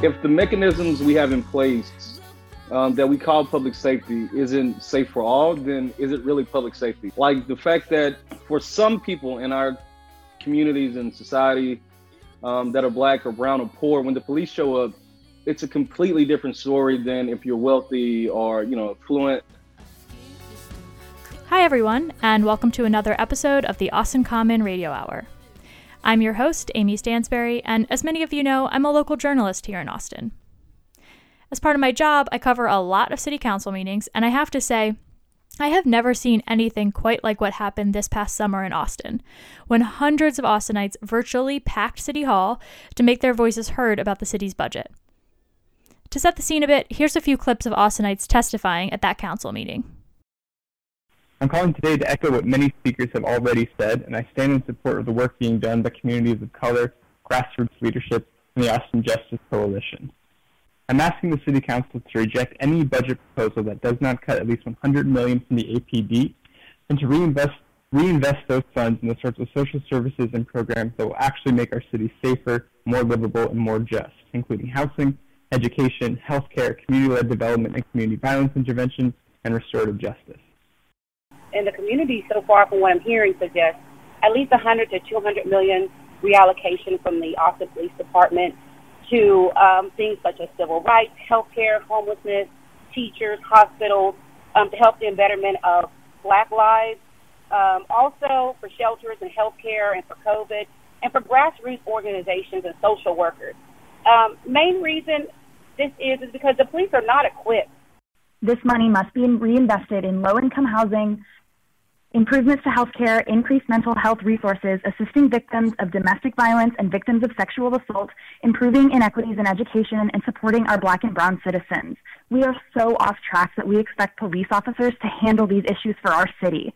if the mechanisms we have in place um, that we call public safety isn't safe for all, then is it really public safety? Like the fact that for some people in our communities and society um, that are black or brown or poor, when the police show up, it's a completely different story than if you're wealthy or you know affluent. Hi everyone, and welcome to another episode of the Austin Common Radio Hour. I'm your host, Amy Stansbury, and as many of you know, I'm a local journalist here in Austin. As part of my job, I cover a lot of city council meetings, and I have to say, I have never seen anything quite like what happened this past summer in Austin, when hundreds of Austinites virtually packed City Hall to make their voices heard about the city's budget. To set the scene a bit, here's a few clips of Austinites testifying at that council meeting. I'm calling today to echo what many speakers have already said, and I stand in support of the work being done by communities of color, grassroots leadership, and the Austin Justice Coalition. I'm asking the City Council to reject any budget proposal that does not cut at least 100 million from the APD, and to reinvest reinvest those funds in the sorts of social services and programs that will actually make our city safer, more livable, and more just, including housing, education, healthcare, community-led development, and community violence intervention, and restorative justice and the community so far, from what I'm hearing, suggests at least 100 to 200 million reallocation from the Austin Police Department to um, things such as civil rights, healthcare, homelessness, teachers, hospitals, um, to help the betterment of Black lives, um, also for shelters and healthcare and for COVID, and for grassroots organizations and social workers. Um, main reason this is is because the police are not equipped. This money must be reinvested in low-income housing, improvements to healthcare, increased mental health resources, assisting victims of domestic violence and victims of sexual assault, improving inequities in education, and supporting our black and brown citizens. We are so off track that we expect police officers to handle these issues for our city.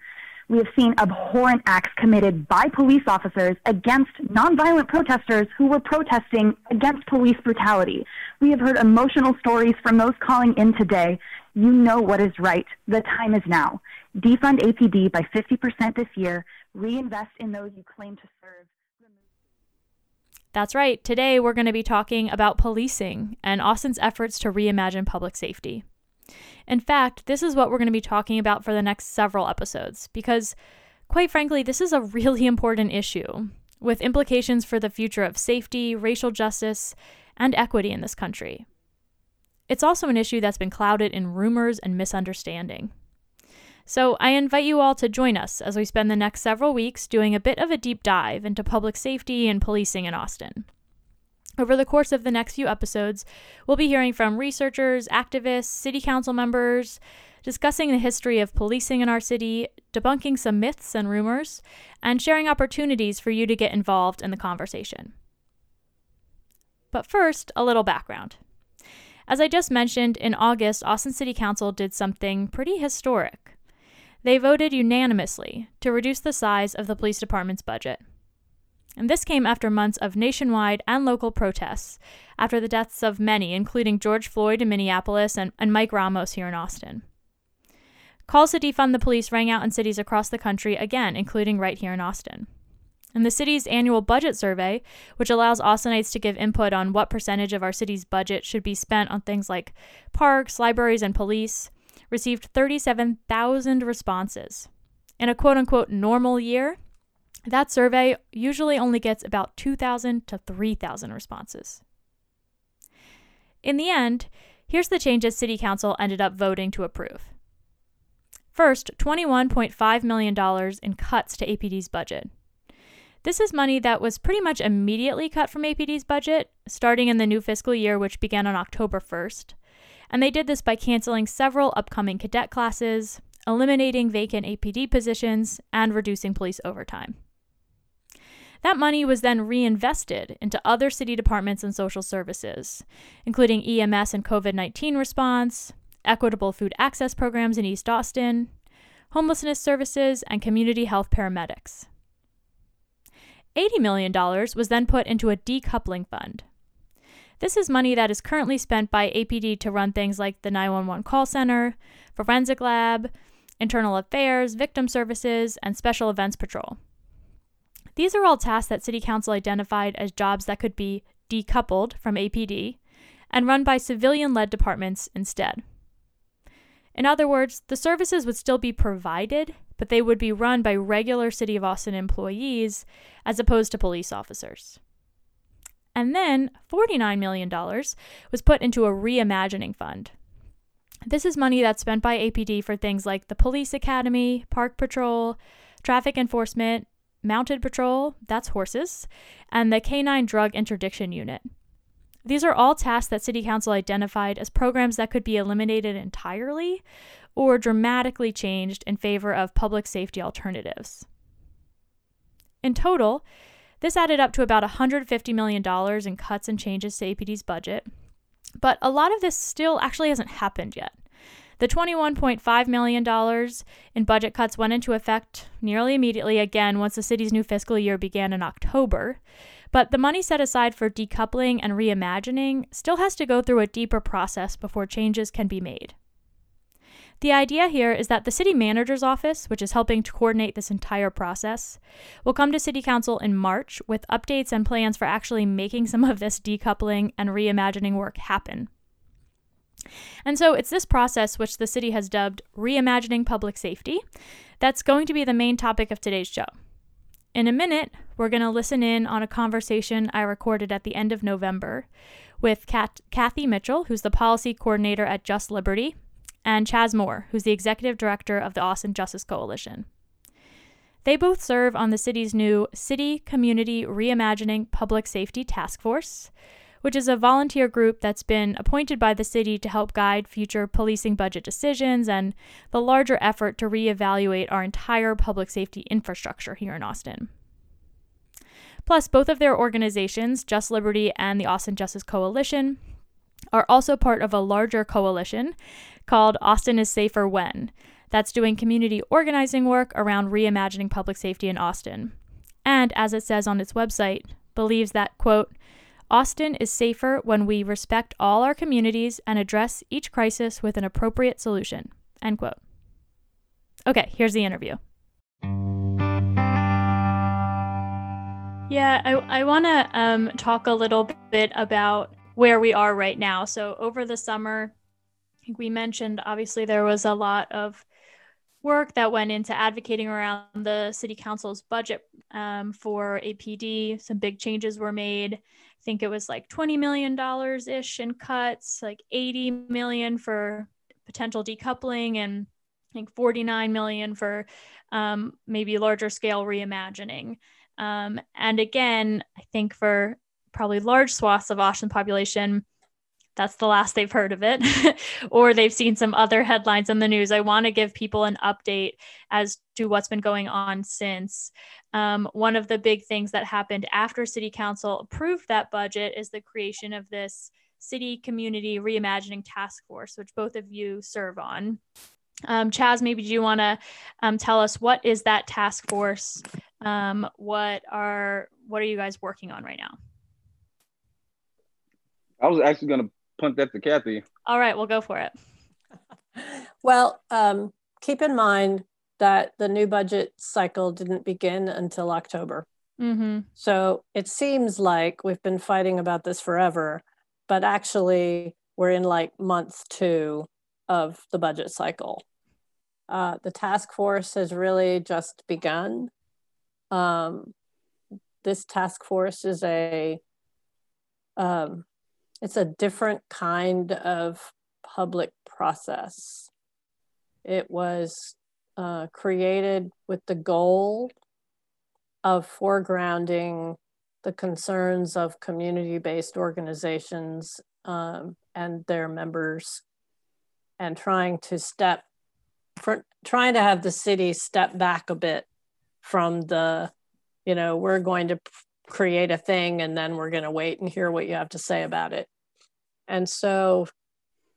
We have seen abhorrent acts committed by police officers against nonviolent protesters who were protesting against police brutality. We have heard emotional stories from those calling in today. You know what is right. The time is now. Defund APD by 50% this year. Reinvest in those you claim to serve. That's right. Today we're going to be talking about policing and Austin's efforts to reimagine public safety. In fact, this is what we're going to be talking about for the next several episodes because, quite frankly, this is a really important issue with implications for the future of safety, racial justice, and equity in this country. It's also an issue that's been clouded in rumors and misunderstanding. So I invite you all to join us as we spend the next several weeks doing a bit of a deep dive into public safety and policing in Austin. Over the course of the next few episodes, we'll be hearing from researchers, activists, city council members, discussing the history of policing in our city, debunking some myths and rumors, and sharing opportunities for you to get involved in the conversation. But first, a little background. As I just mentioned, in August, Austin City Council did something pretty historic. They voted unanimously to reduce the size of the police department's budget. And this came after months of nationwide and local protests after the deaths of many, including George Floyd in Minneapolis and, and Mike Ramos here in Austin. Calls to defund the police rang out in cities across the country again, including right here in Austin. And the city's annual budget survey, which allows Austinites to give input on what percentage of our city's budget should be spent on things like parks, libraries, and police, received 37,000 responses. In a quote unquote normal year, that survey usually only gets about 2,000 to 3,000 responses. In the end, here's the changes City Council ended up voting to approve. First, $21.5 million in cuts to APD's budget. This is money that was pretty much immediately cut from APD's budget, starting in the new fiscal year, which began on October 1st and they did this by canceling several upcoming cadet classes, eliminating vacant APD positions, and reducing police overtime. That money was then reinvested into other city departments and social services, including EMS and COVID 19 response, equitable food access programs in East Austin, homelessness services, and community health paramedics. $80 million was then put into a decoupling fund, this is money that is currently spent by APD to run things like the 911 call center, forensic lab, internal affairs, victim services, and special events patrol. These are all tasks that City Council identified as jobs that could be decoupled from APD and run by civilian led departments instead. In other words, the services would still be provided, but they would be run by regular City of Austin employees as opposed to police officers. And then $49 million was put into a reimagining fund. This is money that's spent by APD for things like the police academy, park patrol, traffic enforcement, mounted patrol, that's horses, and the canine drug interdiction unit. These are all tasks that City Council identified as programs that could be eliminated entirely or dramatically changed in favor of public safety alternatives. In total, this added up to about $150 million in cuts and changes to APD's budget, but a lot of this still actually hasn't happened yet. The $21.5 million in budget cuts went into effect nearly immediately again once the city's new fiscal year began in October. But the money set aside for decoupling and reimagining still has to go through a deeper process before changes can be made. The idea here is that the city manager's office, which is helping to coordinate this entire process, will come to city council in March with updates and plans for actually making some of this decoupling and reimagining work happen. And so it's this process, which the city has dubbed Reimagining Public Safety, that's going to be the main topic of today's show. In a minute, we're going to listen in on a conversation I recorded at the end of November with Kat- Kathy Mitchell, who's the policy coordinator at Just Liberty, and Chas Moore, who's the executive director of the Austin Justice Coalition. They both serve on the city's new City Community Reimagining Public Safety Task Force, which is a volunteer group that's been appointed by the city to help guide future policing budget decisions and the larger effort to reevaluate our entire public safety infrastructure here in Austin. Plus, both of their organizations, Just Liberty and the Austin Justice Coalition, are also part of a larger coalition called Austin is Safer When, that's doing community organizing work around reimagining public safety in Austin. And as it says on its website, believes that, quote, Austin is safer when we respect all our communities and address each crisis with an appropriate solution. End quote. Okay, here's the interview. Yeah, I, I want to um, talk a little bit about where we are right now. So, over the summer, I think we mentioned obviously there was a lot of work that went into advocating around the city council's budget um, for APD. Some big changes were made think it was like 20 million dollars ish in cuts, like 80 million for potential decoupling and I think 49 million for um, maybe larger scale reimagining. Um, and again, I think for probably large swaths of Austin population, that's the last they've heard of it, or they've seen some other headlines in the news. I want to give people an update as to what's been going on since. Um, one of the big things that happened after City Council approved that budget is the creation of this City Community Reimagining Task Force, which both of you serve on. Um, Chas, maybe do you want to um, tell us what is that task force? Um, what are what are you guys working on right now? I was actually going to punt that to Kathy. All right, we'll go for it. well, um, keep in mind that the new budget cycle didn't begin until October. Mm-hmm. So it seems like we've been fighting about this forever, but actually, we're in like month two of the budget cycle. Uh, the task force has really just begun. Um, this task force is a um, it's a different kind of public process. It was uh, created with the goal of foregrounding the concerns of community based organizations um, and their members and trying to step for trying to have the city step back a bit from the you know we're going to create a thing and then we're going to wait and hear what you have to say about it and so,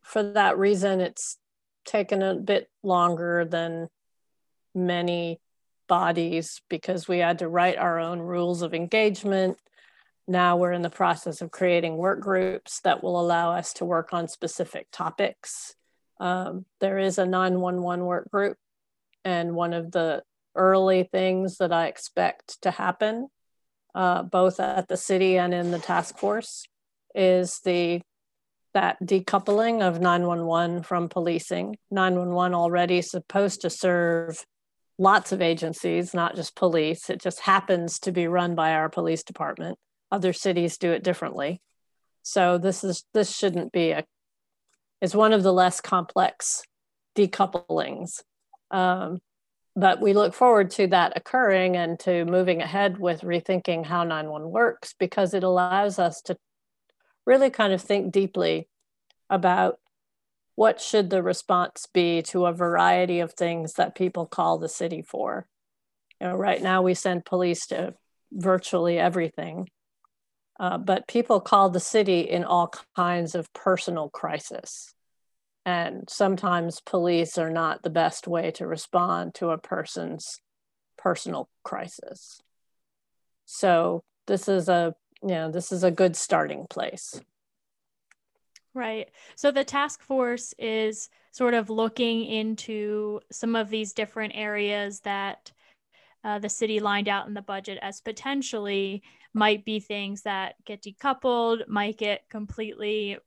for that reason, it's taken a bit longer than many bodies because we had to write our own rules of engagement. Now we're in the process of creating work groups that will allow us to work on specific topics. Um, there is a 911 work group, and one of the early things that I expect to happen, uh, both at the city and in the task force, is the that decoupling of 911 from policing. 911 already supposed to serve lots of agencies, not just police. It just happens to be run by our police department. Other cities do it differently. So this is this shouldn't be a is one of the less complex decouplings. Um, but we look forward to that occurring and to moving ahead with rethinking how 911 works because it allows us to really kind of think deeply about what should the response be to a variety of things that people call the city for. You know, right now we send police to virtually everything, uh, but people call the city in all kinds of personal crisis. And sometimes police are not the best way to respond to a person's personal crisis. So this is a know this is a good starting place. Right. So the task force is sort of looking into some of these different areas that uh, the city lined out in the budget as potentially might be things that get decoupled, might get completely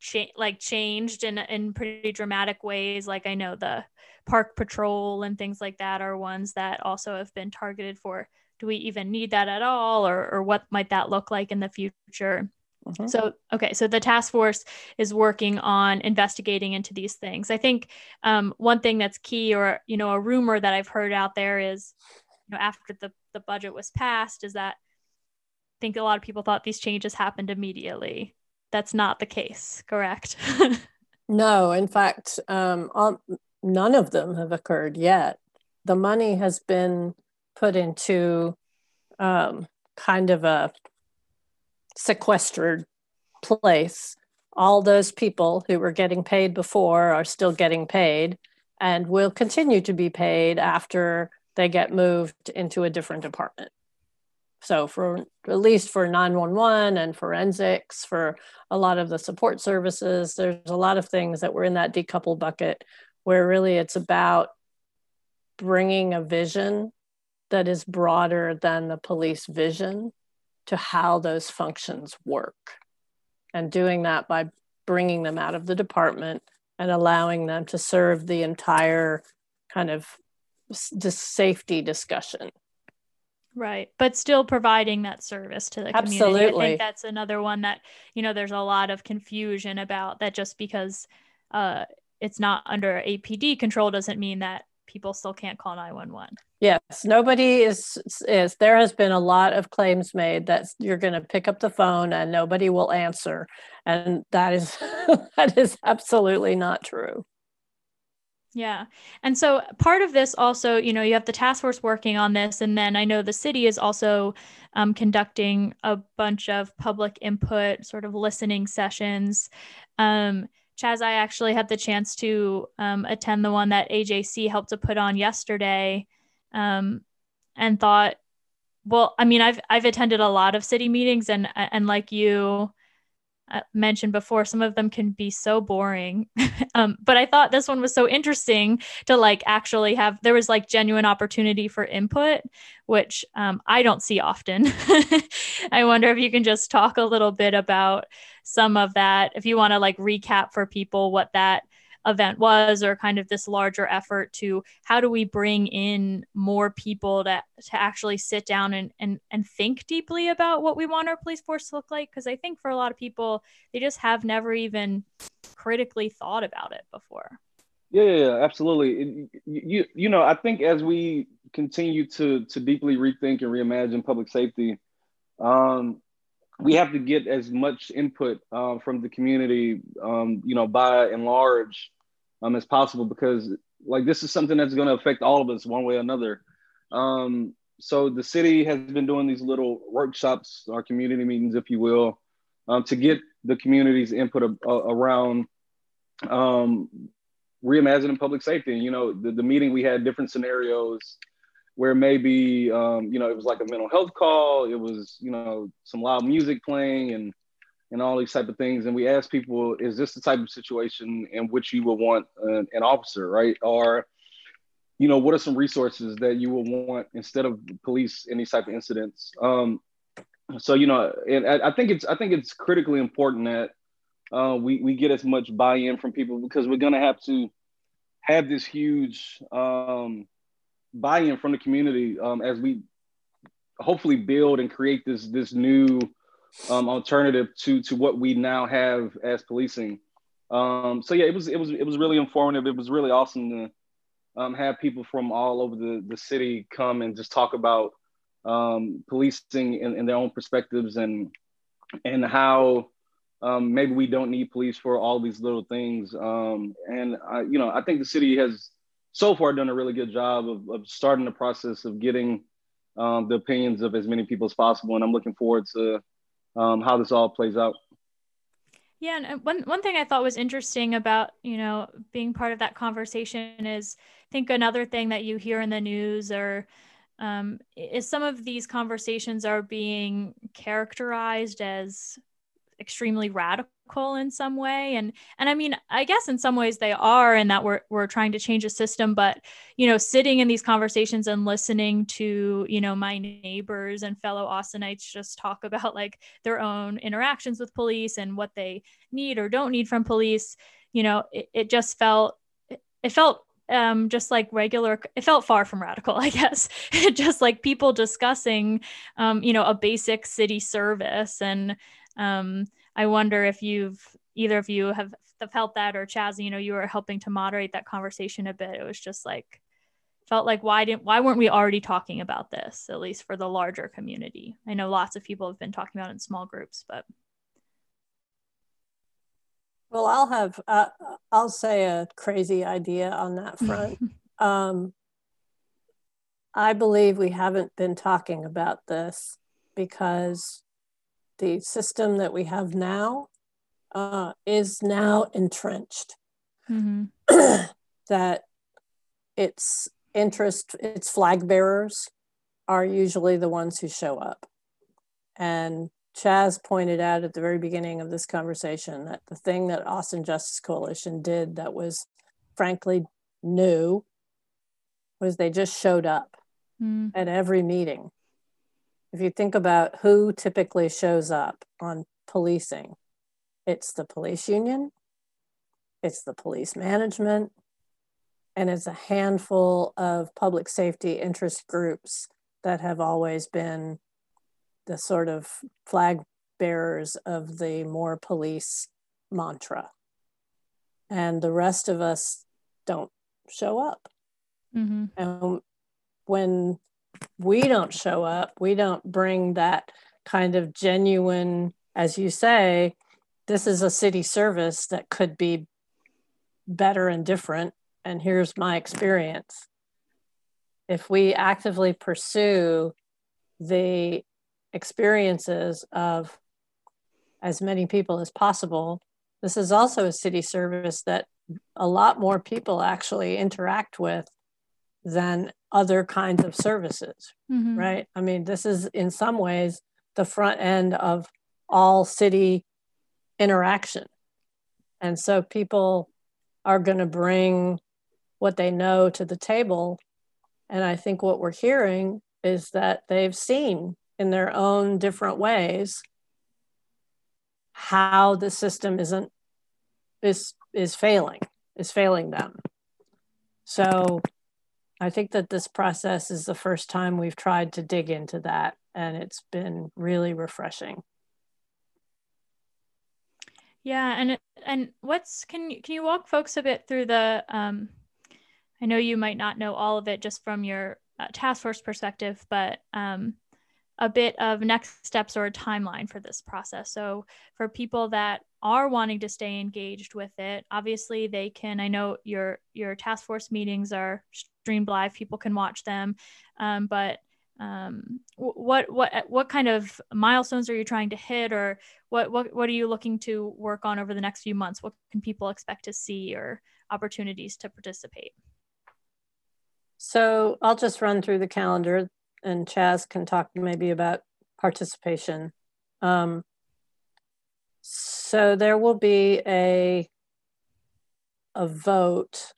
cha- like changed in in pretty dramatic ways. Like I know the park patrol and things like that are ones that also have been targeted for. Do we even need that at all, or or what might that look like in the future? Mm-hmm. So, okay, so the task force is working on investigating into these things. I think um, one thing that's key, or you know, a rumor that I've heard out there is, you know, after the the budget was passed, is that I think a lot of people thought these changes happened immediately. That's not the case, correct? no, in fact, um, all, none of them have occurred yet. The money has been put into um, kind of a sequestered place. All those people who were getting paid before are still getting paid and will continue to be paid after they get moved into a different department. So, for at least for 911 and forensics, for a lot of the support services, there's a lot of things that were in that decoupled bucket where really it's about bringing a vision that is broader than the police vision to how those functions work. And doing that by bringing them out of the department and allowing them to serve the entire kind of safety discussion. Right. But still providing that service to the Absolutely. community. I think that's another one that you know there's a lot of confusion about that just because uh, it's not under apd control doesn't mean that people still can't call 911 yes nobody is is there has been a lot of claims made that you're going to pick up the phone and nobody will answer and that is that is absolutely not true yeah. And so part of this also, you know, you have the task force working on this. And then I know the city is also um, conducting a bunch of public input, sort of listening sessions. Um, Chas, I actually had the chance to um, attend the one that AJC helped to put on yesterday, um, and thought, well, I mean, I've I've attended a lot of city meetings, and and like you uh, mentioned before, some of them can be so boring. um, but I thought this one was so interesting to like actually have. There was like genuine opportunity for input, which um, I don't see often. I wonder if you can just talk a little bit about some of that. If you want to like recap for people what that event was or kind of this larger effort to how do we bring in more people to, to actually sit down and, and, and think deeply about what we want our police force to look like? Because i think for a lot of people they just have never even critically thought about it before. Yeah, yeah, absolutely. you, you know, I think as we continue to to deeply rethink and reimagine public safety, um, we have to get as much input uh, from the community, um, you know, by and large, um, as possible because like this is something that's going to affect all of us one way or another. Um, so the city has been doing these little workshops, our community meetings, if you will, um, to get the community's input a, a, around um, reimagining public safety. And, You know, the, the meeting we had different scenarios where maybe um, you know it was like a mental health call it was you know some loud music playing and and all these type of things. And we asked people is this the type of situation in which you would want an, an officer right? Or you know what are some resources that you would want instead of police in these type of incidents? Um, so you know and I, I think it's i think it's critically important that uh, we we get as much buy-in from people because we're gonna have to have this huge um, buy-in from the community um, as we hopefully build and create this this new um, alternative to to what we now have as policing. Um, so yeah, it was it was it was really informative. It was really awesome to um, have people from all over the the city come and just talk about um, policing in, in, their own perspectives and and how um, maybe we don't need police for all these little things. Um, and I, you know, I think the city has so far done a really good job of, of starting the process of getting um, the opinions of as many people as possible. And I'm looking forward to um, how this all plays out. Yeah, and uh, one one thing I thought was interesting about you know being part of that conversation is I think another thing that you hear in the news or um, is some of these conversations are being characterized as extremely radical in some way and and i mean i guess in some ways they are and that we're we're trying to change a system but you know sitting in these conversations and listening to you know my neighbors and fellow austinites just talk about like their own interactions with police and what they need or don't need from police you know it, it just felt it felt um just like regular it felt far from radical i guess. Just like people discussing um you know a basic city service and um i wonder if you've either of you have felt that or chas you know you were helping to moderate that conversation a bit. It was just like felt like why didn't why weren't we already talking about this at least for the larger community? I know lots of people have been talking about it in small groups but. Well, I'll have uh, I'll say a crazy idea on that front. um, I believe we haven't been talking about this because the system that we have now uh, is now entrenched. Mm-hmm. that its interest, its flag bearers are usually the ones who show up. And Chas pointed out at the very beginning of this conversation that the thing that Austin Justice Coalition did that was frankly new was they just showed up mm. at every meeting. If you think about who typically shows up on policing, it's the police union, it's the police management, and it's a handful of public safety interest groups that have always been the sort of flag bearers of the more police mantra. And the rest of us don't show up. Mm-hmm. And when we don't show up, we don't bring that kind of genuine, as you say, this is a city service that could be better and different. And here's my experience. If we actively pursue the experiences of as many people as possible. This is also a city service that a lot more people actually interact with than other kinds of services, mm-hmm. right? I mean, this is in some ways the front end of all city interaction. And so people are going to bring what they know to the table. And I think what we're hearing is that they've seen in their own different ways how the system isn't is is failing is failing them so i think that this process is the first time we've tried to dig into that and it's been really refreshing. Yeah and and what's can you can you walk folks a bit through the um i know you might not know all of it just from your uh, task force perspective but um a bit of next steps or a timeline for this process. So, for people that are wanting to stay engaged with it, obviously they can. I know your your task force meetings are streamed live; people can watch them. Um, but um, what what what kind of milestones are you trying to hit, or what what what are you looking to work on over the next few months? What can people expect to see, or opportunities to participate? So I'll just run through the calendar and Chas can talk maybe about participation. Um, so there will be a a vote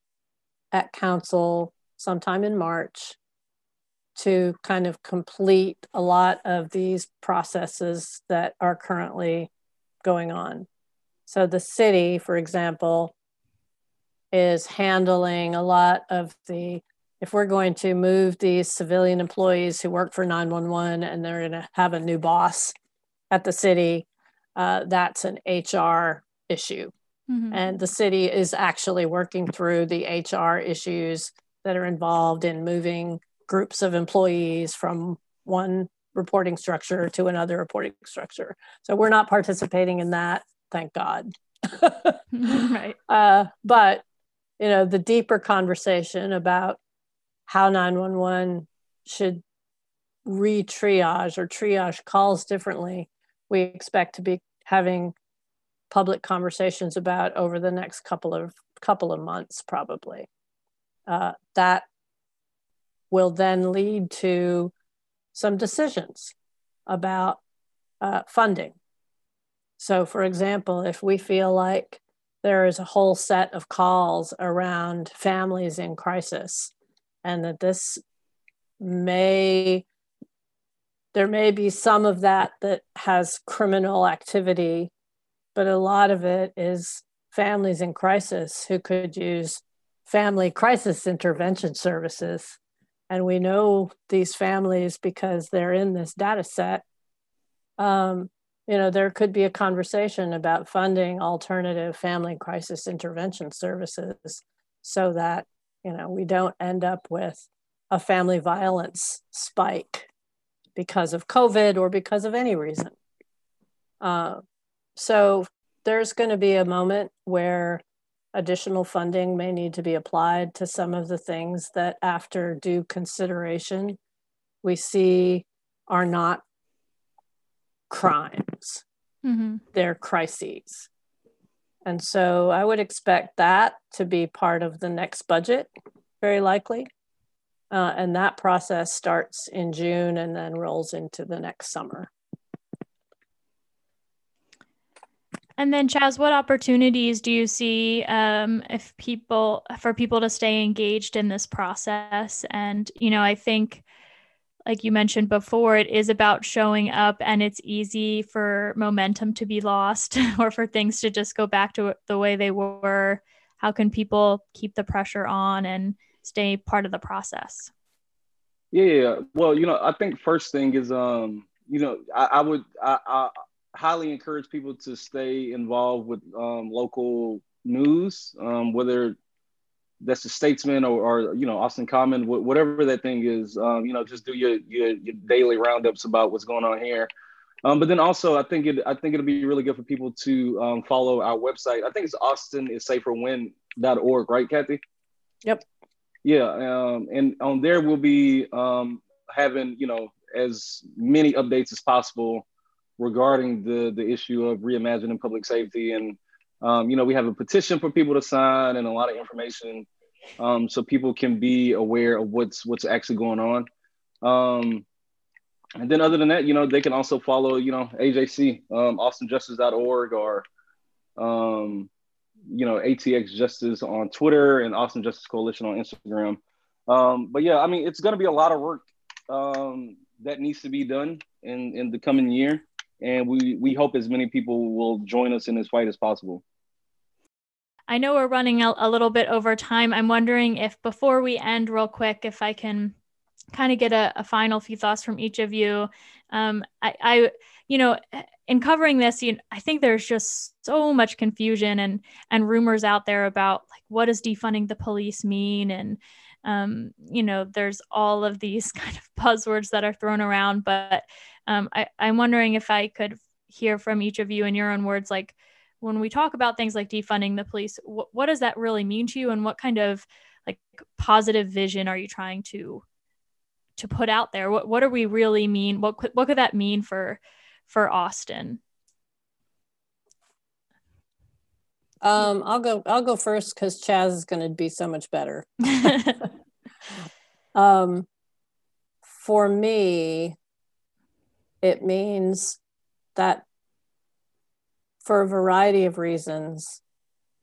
at council sometime in March to kind of complete a lot of these processes that are currently going on. So the city, for example, is handling a lot of the if we're going to move these civilian employees who work for 911 and they're going to have a new boss at the city, uh, that's an HR issue. Mm-hmm. And the city is actually working through the HR issues that are involved in moving groups of employees from one reporting structure to another reporting structure. So we're not participating in that, thank God. right. Uh, but you know, the deeper conversation about how 911 should re-triage or triage calls differently, we expect to be having public conversations about over the next couple of couple of months, probably. Uh, that will then lead to some decisions about uh, funding. So, for example, if we feel like there is a whole set of calls around families in crisis, and that this may there may be some of that that has criminal activity but a lot of it is families in crisis who could use family crisis intervention services. And we know these families because they're in this data set. Um, you know there could be a conversation about funding alternative family crisis intervention services so that you know we don't end up with a family violence spike because of covid or because of any reason. Uh, so there's going to be a moment where additional funding may need to be applied to some of the things that after due consideration we see are not crimes. Mm-hmm. they're crises and so I would expect that to be part of the next budget, very likely. Uh, and that process starts in June and then rolls into the next summer. And then, Chas, what opportunities do you see um, if people for people to stay engaged in this process? And you know, I think like you mentioned before, it is about showing up, and it's easy for momentum to be lost or for things to just go back to the way they were. How can people keep the pressure on and stay part of the process? Yeah, well, you know, I think first thing is, um, you know, I, I would, I, I, highly encourage people to stay involved with um, local news, um, whether that's the statesman or, or, you know austin common whatever that thing is um, you know just do your, your, your daily roundups about what's going on here. Um, but then also i think it i think it'll be really good for people to um, follow our website. I think it's austin is saferwhen.org right kathy? Yep. Yeah um, and on there we'll be um, having you know as many updates as possible regarding the the issue of reimagining public safety and um, you know, we have a petition for people to sign and a lot of information, um, so people can be aware of what's what's actually going on. Um, and then other than that, you know, they can also follow, you know, AJC, um, AustinJustice.org or, um, you know, ATX Justice on Twitter and Austin Justice Coalition on Instagram. Um, but yeah, I mean, it's going to be a lot of work um, that needs to be done in in the coming year and we we hope as many people will join us in this fight as possible. I know we're running a, a little bit over time. I'm wondering if before we end, real quick, if I can kind of get a, a final few thoughts from each of you. Um, I, I, you know, in covering this, you I think there's just so much confusion and and rumors out there about like what does defunding the police mean, and um, you know, there's all of these kind of buzzwords that are thrown around, but um, I, I'm wondering if I could hear from each of you in your own words, like when we talk about things like defunding the police, wh- what does that really mean to you, and what kind of like positive vision are you trying to to put out there? What what do we really mean? What could, what could that mean for for Austin? Um, I'll go. I'll go first because Chas is going to be so much better. um, for me, it means that for a variety of reasons,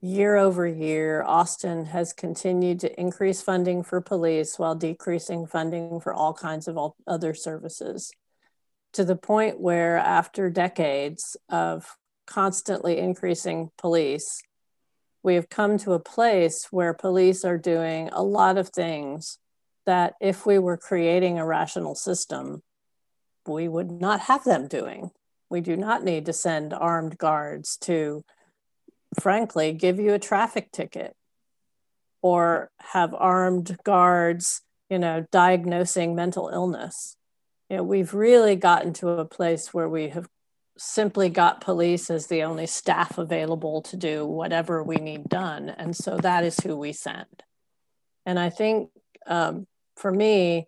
year over year, Austin has continued to increase funding for police while decreasing funding for all kinds of other services to the point where, after decades of constantly increasing police, we have come to a place where police are doing a lot of things that if we were creating a rational system, we would not have them doing. We do not need to send armed guards to, frankly, give you a traffic ticket or have armed guards, you know, diagnosing mental illness. You know, we've really gotten to a place where we have simply got police as the only staff available to do whatever we need done. And so that is who we send. And I think um, for me,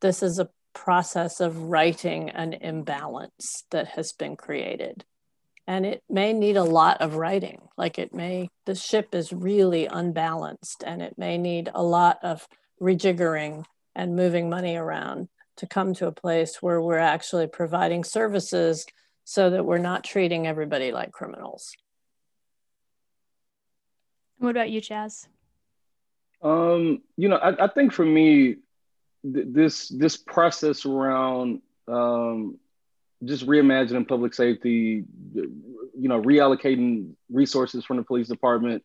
this is a process of writing an imbalance that has been created. And it may need a lot of writing. Like it may, the ship is really unbalanced and it may need a lot of rejiggering and moving money around to come to a place where we're actually providing services so that we're not treating everybody like criminals. What about you, Chas? Um, you know, I, I think for me, th- this this process around um, just reimagining public safety, you know, reallocating resources from the police department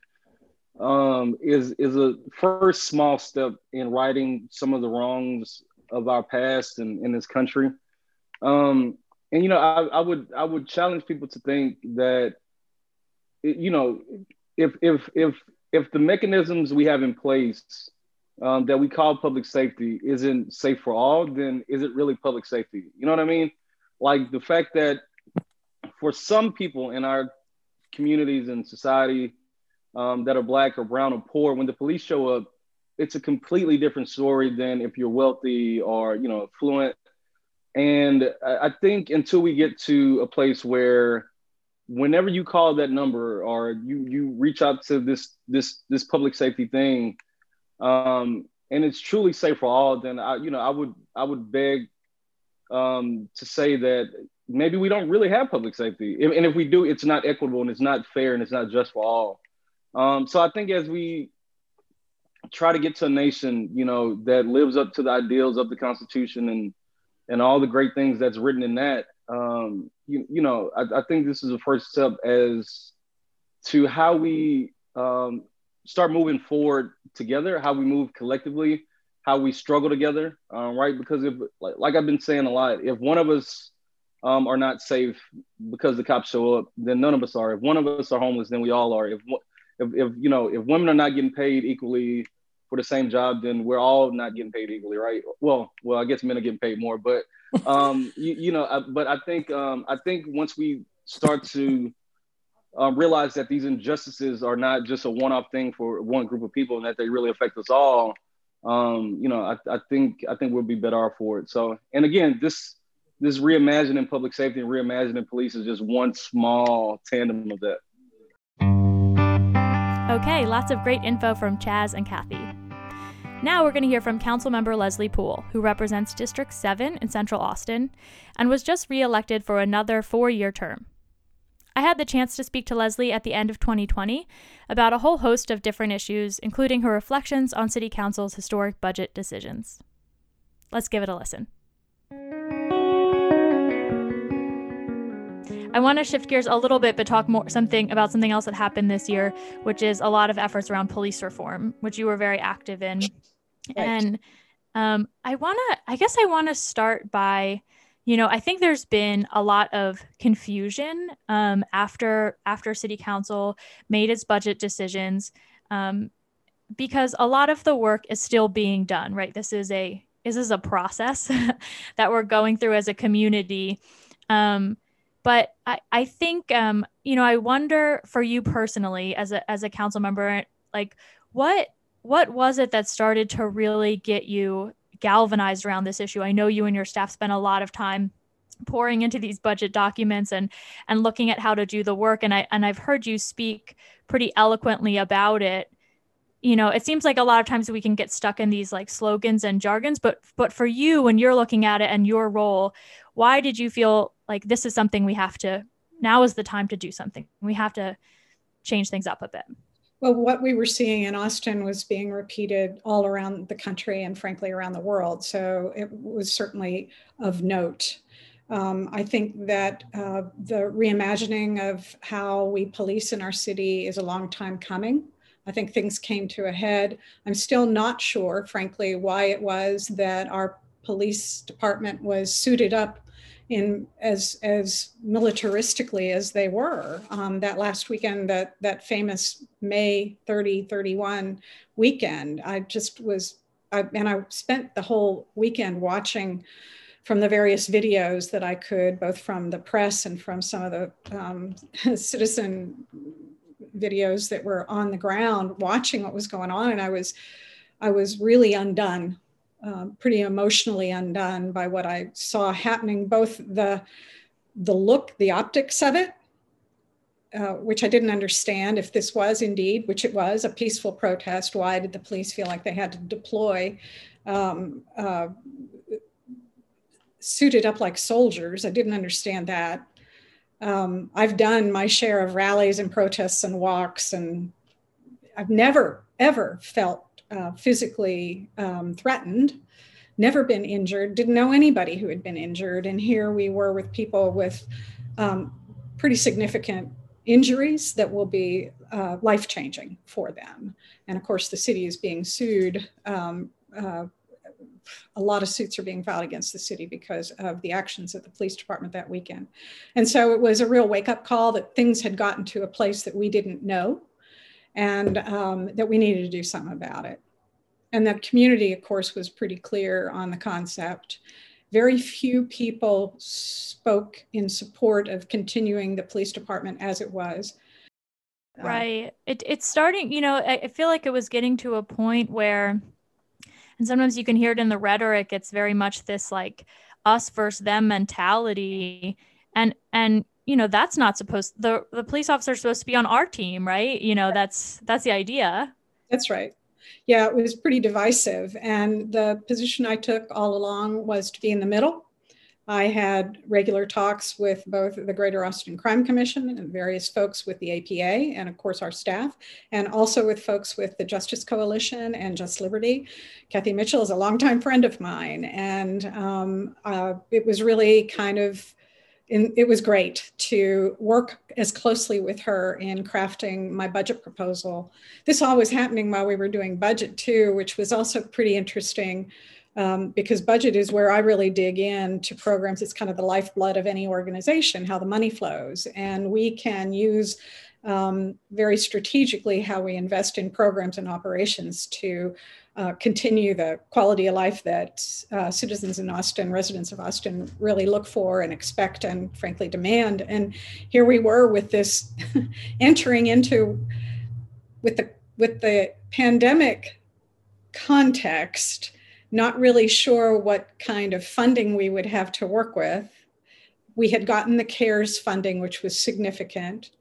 um, is is a first small step in righting some of the wrongs of our past in, in this country. Um, and you know, I, I would I would challenge people to think that, you know, if if if if the mechanisms we have in place um, that we call public safety isn't safe for all, then is it really public safety? You know what I mean? Like the fact that for some people in our communities and society um, that are black or brown or poor, when the police show up, it's a completely different story than if you're wealthy or you know affluent. And I think until we get to a place where whenever you call that number or you you reach out to this this this public safety thing um, and it's truly safe for all then i you know i would i would beg um, to say that maybe we don't really have public safety. And if we do it's not equitable and it's not fair and it's not just for all. Um, so i think as we try to get to a nation you know that lives up to the ideals of the constitution and and all the great things that's written in that um, you, you know, I, I, think this is the first step as to how we um, start moving forward together, how we move collectively, how we struggle together, um, right? Because if, like, like, I've been saying a lot, if one of us um, are not safe because the cops show up, then none of us are. If one of us are homeless, then we all are. If, if, if you know, if women are not getting paid equally for the same job, then we're all not getting paid equally, right? Well, well, I guess men are getting paid more, but um, you, you know, I, but I think um, I think once we start to um, realize that these injustices are not just a one-off thing for one group of people, and that they really affect us all, um, you know, I, I think I think we'll be better off for it. So, and again, this this reimagining public safety and reimagining police is just one small tandem of that. Okay, lots of great info from Chas and Kathy. Now we're going to hear from Councilmember Leslie Pool, who represents District 7 in Central Austin and was just re elected for another four year term. I had the chance to speak to Leslie at the end of 2020 about a whole host of different issues, including her reflections on City Council's historic budget decisions. Let's give it a listen. I want to shift gears a little bit, but talk more something about something else that happened this year, which is a lot of efforts around police reform, which you were very active in. Right. And um, I want to, I guess, I want to start by, you know, I think there's been a lot of confusion um, after after City Council made its budget decisions, um, because a lot of the work is still being done. Right, this is a this is a process that we're going through as a community. Um, but I, I think, um, you know, I wonder for you personally as a, as a council member, like what, what was it that started to really get you galvanized around this issue? I know you and your staff spent a lot of time pouring into these budget documents and and looking at how to do the work. And I and I've heard you speak pretty eloquently about it. You know it seems like a lot of times we can get stuck in these like slogans and jargons but but for you when you're looking at it and your role why did you feel like this is something we have to now is the time to do something? We have to change things up a bit well what we were seeing in austin was being repeated all around the country and frankly around the world so it was certainly of note Um, I think that uh, the reimagining of how we police in our city is a long time coming. I think things came to a head. I'm still not sure, frankly, why it was that our police department was suited up in as as militaristically as they were um, that last weekend that that famous may 30 31 weekend. I just was I, and i spent the whole weekend watching from the various videos that i could both from the press and from some of the um, citizen videos that were on the ground watching what was going on. And i was i was really undone um, pretty emotionally undone by what I saw happening, both the, the look, the optics of it, uh, which I didn't understand if this was indeed, which it was, a peaceful protest. Why did the police feel like they had to deploy um, uh, suited up like soldiers? I didn't understand that. Um, I've done my share of rallies and protests and walks, and I've never, ever felt uh, physically um, threatened, never been injured, didn't know anybody who had been injured. And here we were with people with um, pretty significant injuries that will be uh, life changing for them. And of course, the city is being sued. Um, uh, a lot of suits are being filed against the city because of the actions of the police department that weekend. And so it was a real wake up call that things had gotten to a place that we didn't know and um, that we needed to do something about it. And the community, of course, was pretty clear on the concept. Very few people spoke in support of continuing the police department as it was. Uh, right. It, it's starting, you know, I feel like it was getting to a point where, and sometimes you can hear it in the rhetoric, it's very much this like us versus them mentality. And, and, you know that's not supposed the the police officer is supposed to be on our team right? You know that's that's the idea. That's right. Yeah it was pretty divisive. And the position i took all along was to be in the middle. I had regular talks with both the greater austin crime commission and various folks with the apa and of course our staff and also with folks with the justice coalition and just liberty. Kathy mitchell is a longtime friend of mine and um, uh, it was really kind of and it was great to work as closely with her in crafting my budget proposal. This all was happening while we were doing budget too, which was also pretty interesting um, because budget is where I really dig in to programs. It's kind of the lifeblood of any organization, how the money flows. And we can use um, very strategically how we invest in programs and operations to uh, continue the quality of life that uh, citizens in Austin, residents of Austin, really look for and expect and frankly demand. And here we were with this entering into with the with the pandemic context, not really sure what kind of funding we would have to work with. We had gotten the CARES funding, which was significant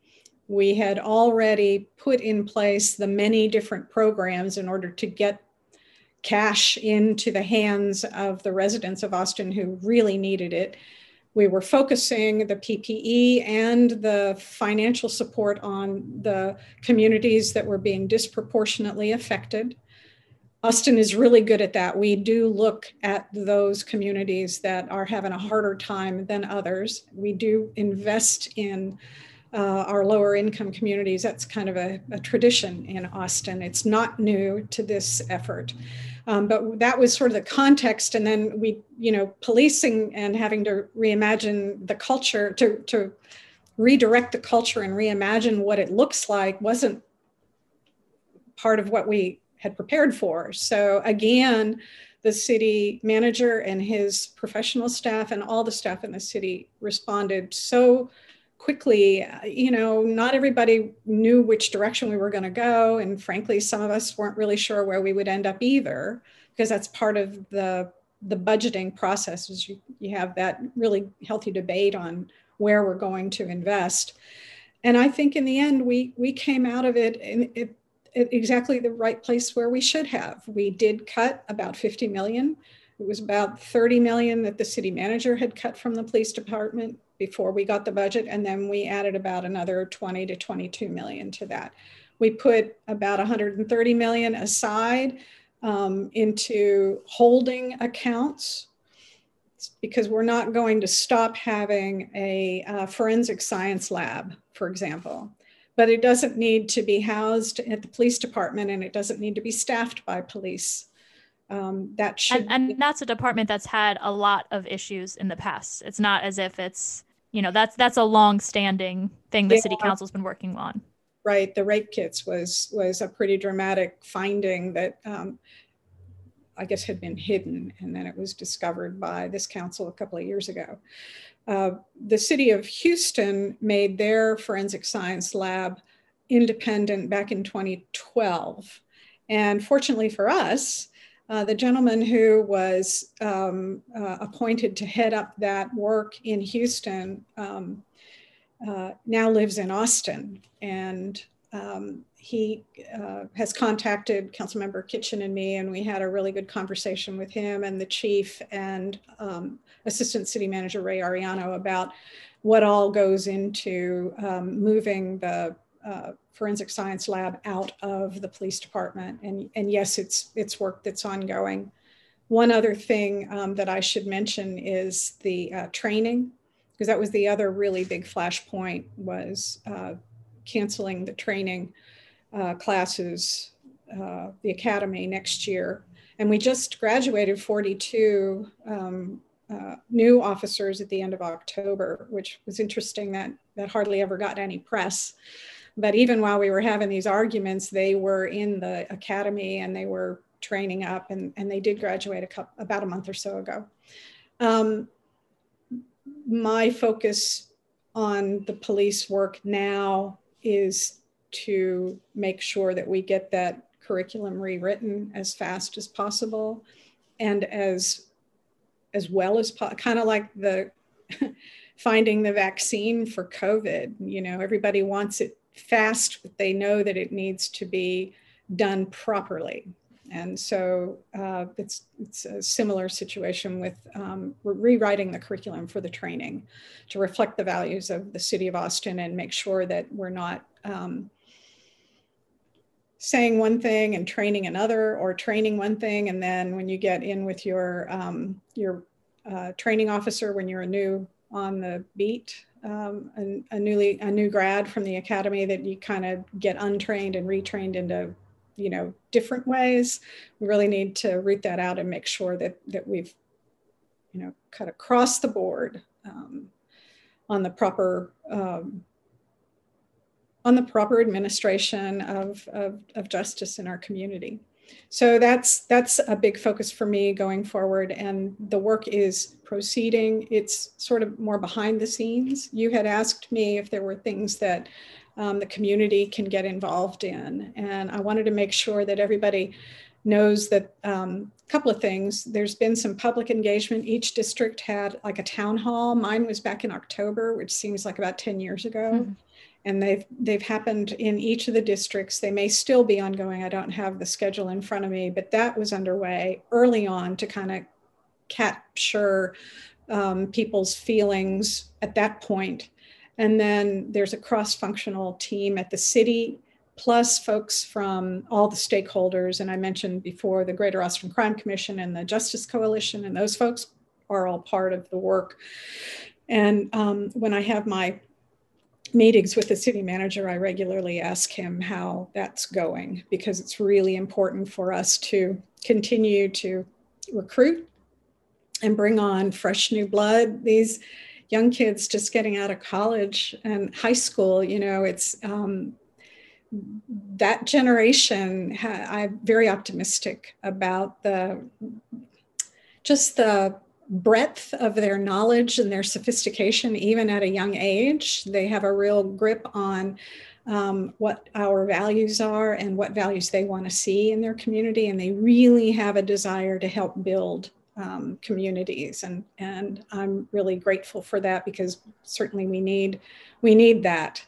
we had already put in place the many different programs in order to get cash into the hands of the residents of Austin who really needed it. We were focusing the PPE and the financial support on the communities that were being disproportionately affected. Austin is really good at that. We do look at those communities that are having a harder time than others. We do invest in uh, our lower income communities. That's kind of a, a, tradition in Austin. It's not new to this effort. Um, but that was sort of the context. And then we, you know, policing and having to reimagine the culture, to, to redirect the culture and reimagine what it looks like wasn't part of what we had prepared for. So again, the city manager and his professional staff and all the staff in the city responded so quickly, uh, you know, not everybody knew which direction we were going to go. And frankly, some of us weren't really sure where we would end up either, because that's part of the the budgeting process is you, you have that really healthy debate on where we're going to invest. And I think in the end, we we came out of it in it, exactly the right place where we should have. We did cut about 50 million. It was about 30 million that the city manager had cut from the police department before we got the budget, and then we added about another 20 to 22 million to that. We put about 130 million aside um, into holding accounts because we're not going to stop having a, a forensic science lab, for example but it doesn't need to be housed at the police department and it doesn't need to be staffed by police. Um, that should and, and that's a department that's had a lot of issues in the past. It's not as if it's you know that's that's a long standing thing the yeah. city council's been working on. Right, the rape kits was was a pretty dramatic finding that um, I guess had been hidden, and then it was discovered by this council a couple of years ago. Uh, the city of Houston made their forensic science lab independent back in 2012. And fortunately for us, uh, the gentleman who was um, uh, appointed to head up that work in Houston um, uh, now lives in Austin. And um, he uh, has contacted Councilmember Kitchen and me, and we had a really good conversation with him and the chief and um, Assistant City Manager Rey Arellano about what all goes into um, moving the uh, forensic science lab out of the police department. And, and yes, it's, it's work that's ongoing. One other thing um, that I should mention is the uh, training, because that was the other really big flashpoint was uh, canceling the training uh, classes, uh, the academy next year. And we just graduated 42 um, uh, new officers at the end of October, which was interesting that that hardly ever got any press. But even while we were having these arguments, they were in the academy and they were training up, and, and they did graduate a couple, about a month or so ago. Um, my focus on the police work now is to make sure that we get that curriculum rewritten as fast as possible and as as well as kind of like the finding the vaccine for covid you know everybody wants it fast but they know that it needs to be done properly. And so uh, it's it's a similar situation with um, rewriting the curriculum for the training to reflect the values of the city of Austin and make sure that we're not um, saying one thing and training another or training one thing. And then when you get in with your um, your uh, training officer when you're a new on the beat um, a, a, newly a new grad from the academy that you kind of get untrained and retrained into you know different ways we really need to root that out and make sure that that we've you know cut across the board um, on the proper um, on the proper administration of, of, of, justice in our community. So that's that's a big focus for me going forward, and the work is proceeding. It's sort of more behind the scenes. You had asked me if there were things that um, the community can get involved in, and I wanted to make sure that everybody knows that um, a couple of things. There's been some public engagement. Each district had like a town hall. Mine was back in October, which seems like about 10 years ago. Mm-hmm and they've they've happened in each of the districts. They may still be ongoing. I don't have the schedule in front of me, but that was underway early on to kind of capture um, people's feelings at that point. And then there's a cross-functional team at the city, plus folks from all the stakeholders. And I mentioned before the Greater Austin Crime Commission and the Justice Coalition, and those folks are all part of the work. And um, when I have my meetings with the city manager, I regularly ask him how that's going because it's really important for us to continue to recruit and bring on fresh new blood. These young kids just getting out of college and high school, you know, it's um, that generation. I'm very optimistic about the just the breadth of their knowledge and their sophistication, even at a young age. They have a real grip on um, what our values are and what values they want to see in their community. And they really have a desire to help build um, communities. And, and I'm really grateful for that because certainly we need, we need that.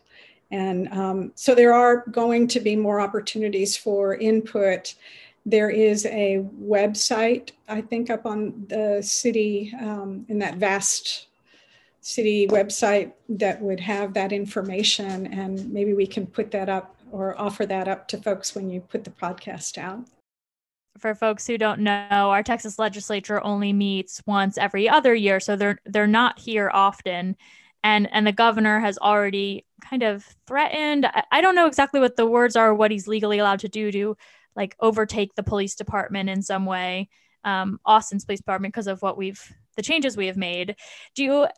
And um, so there are going to be more opportunities for input there is a website, I think, up on the city, um, in that vast city website that would have that information. And maybe we can put that up or offer that up to folks when you put the podcast out. for folks who don't know, our Texas legislature only meets once every other year, so they're they're not here often. And and the governor has already kind of threatened. I, I don't know exactly what the words are, what he's legally allowed to do to like overtake the police department in some way, um, Austin's police department because of what we've the changes we have made. Do you uh,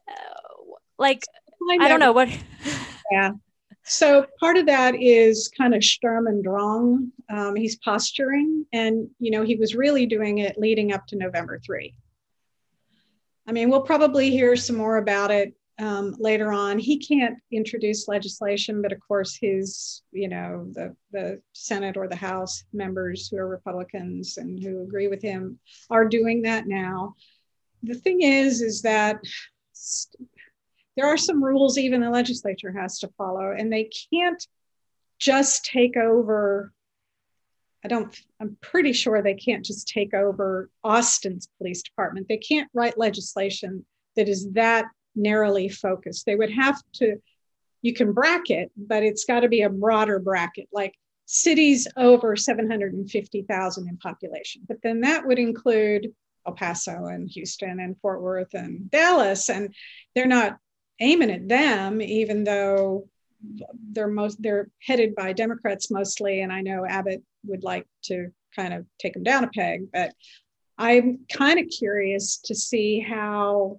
like? I, don't know what. yeah. So part of that is kind of Sturm und Drang. Um, he's posturing, and you know he was really doing it leading up to November three. I mean, we'll probably hear some more about it um, later on. He can't introduce legislation, but of course, his you know the the Senate or the House members who are Republicans and who agree with him are doing that now. The thing is, is that there are some rules even the legislature has to follow, and they can't just take over. I don't, I'm pretty sure they can't just take over Austin's police department. They can't write legislation that is that narrowly focused. They would have to, you can bracket, but it's got to be a broader bracket, like cities over 750,000 in population. But then that would include El Paso and Houston and Fort Worth and Dallas. And they're not aiming at them, even though they're most they're headed by Democrats mostly, and I know Abbott would like to kind of take them down a peg, but I'm kind of curious to see how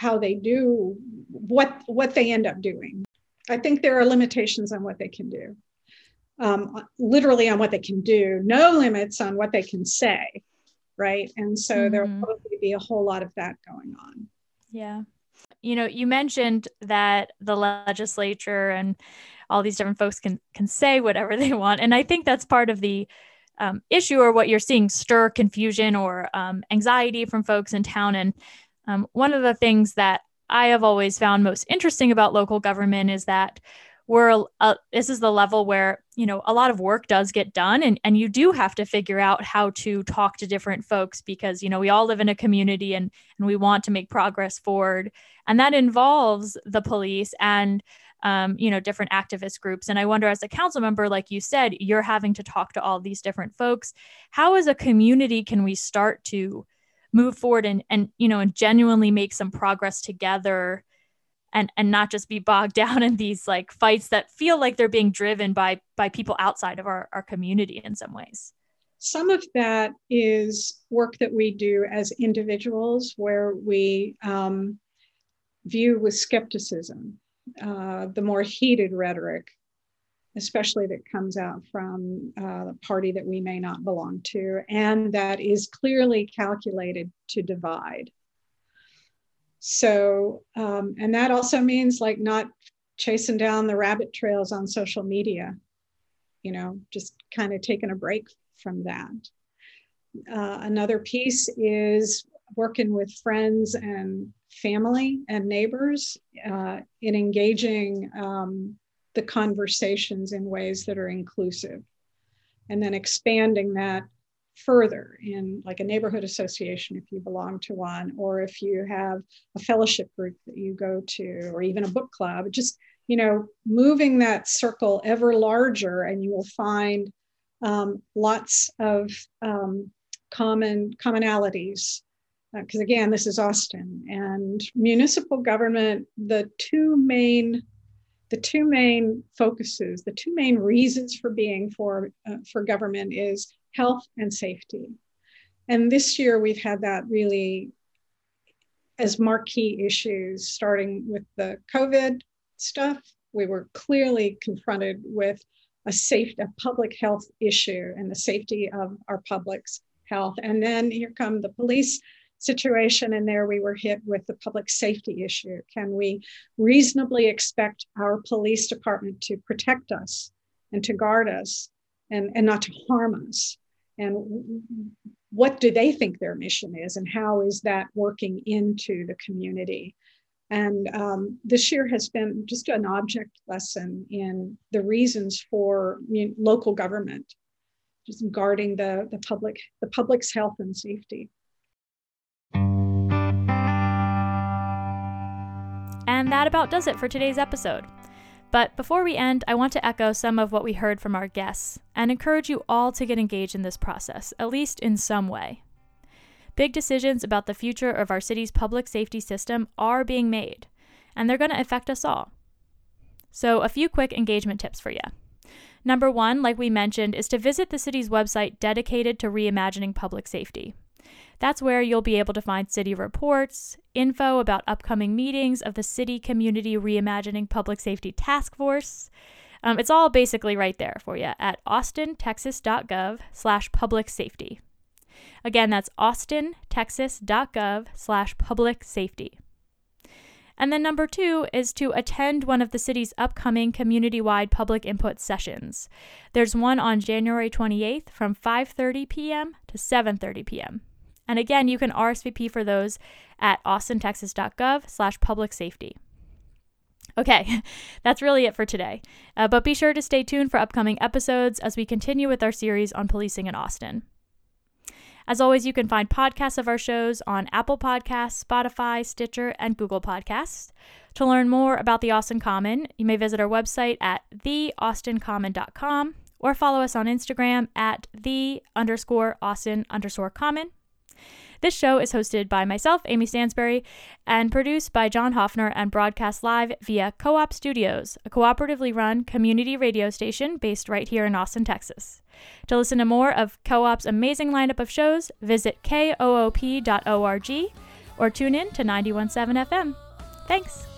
how they do what what they end up doing. I think there are limitations on what they can do, um, literally on what they can do. No limits on what they can say, right? And so mm-hmm. there'll probably be a whole lot of that going on. Yeah you know, you mentioned that the legislature and all these different folks can can say whatever they want, and I think that's part of the um, issue or what you're seeing stir confusion or um, anxiety from folks in town. And um, one of the things that I have always found most interesting about local government is that we're uh, this is the level where you know a lot of work does get done and and you do have to figure out how to talk to different folks because you know we all live in a community and and we want to make progress forward. And that involves the police and um, you know different activist groups. And i wonder as a council member like you said you're having to talk to all these different folks. How as a community can we start to move forward and and you know and genuinely make some progress together and and not just be bogged down in these like fights that feel like they're being driven by by people outside of our, our community in some ways. Some of that is work that we do as individuals where we um, view with skepticism uh, the more heated rhetoric especially that comes out from uh, the party that we may not belong to and that is clearly calculated to divide so, um, and that also means like not chasing down the rabbit trails on social media, you know, just kind of taking a break from that. Uh, another piece is working with friends and family and neighbors uh, in engaging um, the conversations in ways that are inclusive. And then expanding that further in like a neighborhood association if you belong to one or if you have a fellowship group that you go to or even a book club just you know moving that circle ever larger and you will find um, lots of um, common commonalities. Because uh, again this is austin and municipal government the two main the two main focuses the two main reasons for being for uh, for government is health and safety. And this year we've had that really as marquee issues, starting with the COVID stuff. We were clearly confronted with a safe, a public health issue and the safety of our public's health. And then here come the police situation, and there we were hit with the public safety issue. Can we reasonably expect our police department to protect us and to guard us and, and not to harm us? and what do they think their mission is and how is that working into the community and um, this year has been just an object lesson in the reasons for local government just guarding the, the public the public's health and safety and that about does it for today's episode But before we end, I want to echo some of what we heard from our guests and encourage you all to get engaged in this process, at least in some way. Big decisions about the future of our city's public safety system are being made, and they're going to affect us all. So, a few quick engagement tips for you. Number one, like we mentioned, is to visit the city's website dedicated to reimagining public safety. That's where you'll be able to find city reports, info about upcoming meetings of the City Community Reimagining Public Safety Task Force. Um, it's all basically right there for you at austintexas.gov slash public safety. Again, that's austintexas.gov slash public safety. And then number two is to attend one of the city's upcoming community-wide public input sessions. There's one on January 28th from 5:30 p.m. to 7:30 p.m. And again, you can RSVP for those at austintexas.gov slash public safety. Okay, that's really it for today. Uh, but be sure to stay tuned for upcoming episodes as we continue with our series on policing in Austin. As always, you can find podcasts of our shows on Apple Podcasts, Spotify, Stitcher, and Google Podcasts. To learn more about the Austin Common, you may visit our website at theaustincommon.com or follow us on Instagram at the underscore Austin underscore common. This show is hosted by myself, Amy Stansbury, and produced by John Hoffner and broadcast live via KOOP Studios, a cooperatively run community radio station based right here in Austin, Texas. To listen to more of KOOP's amazing lineup of shows, visit koop.org or tune in to 917 FM. Thanks.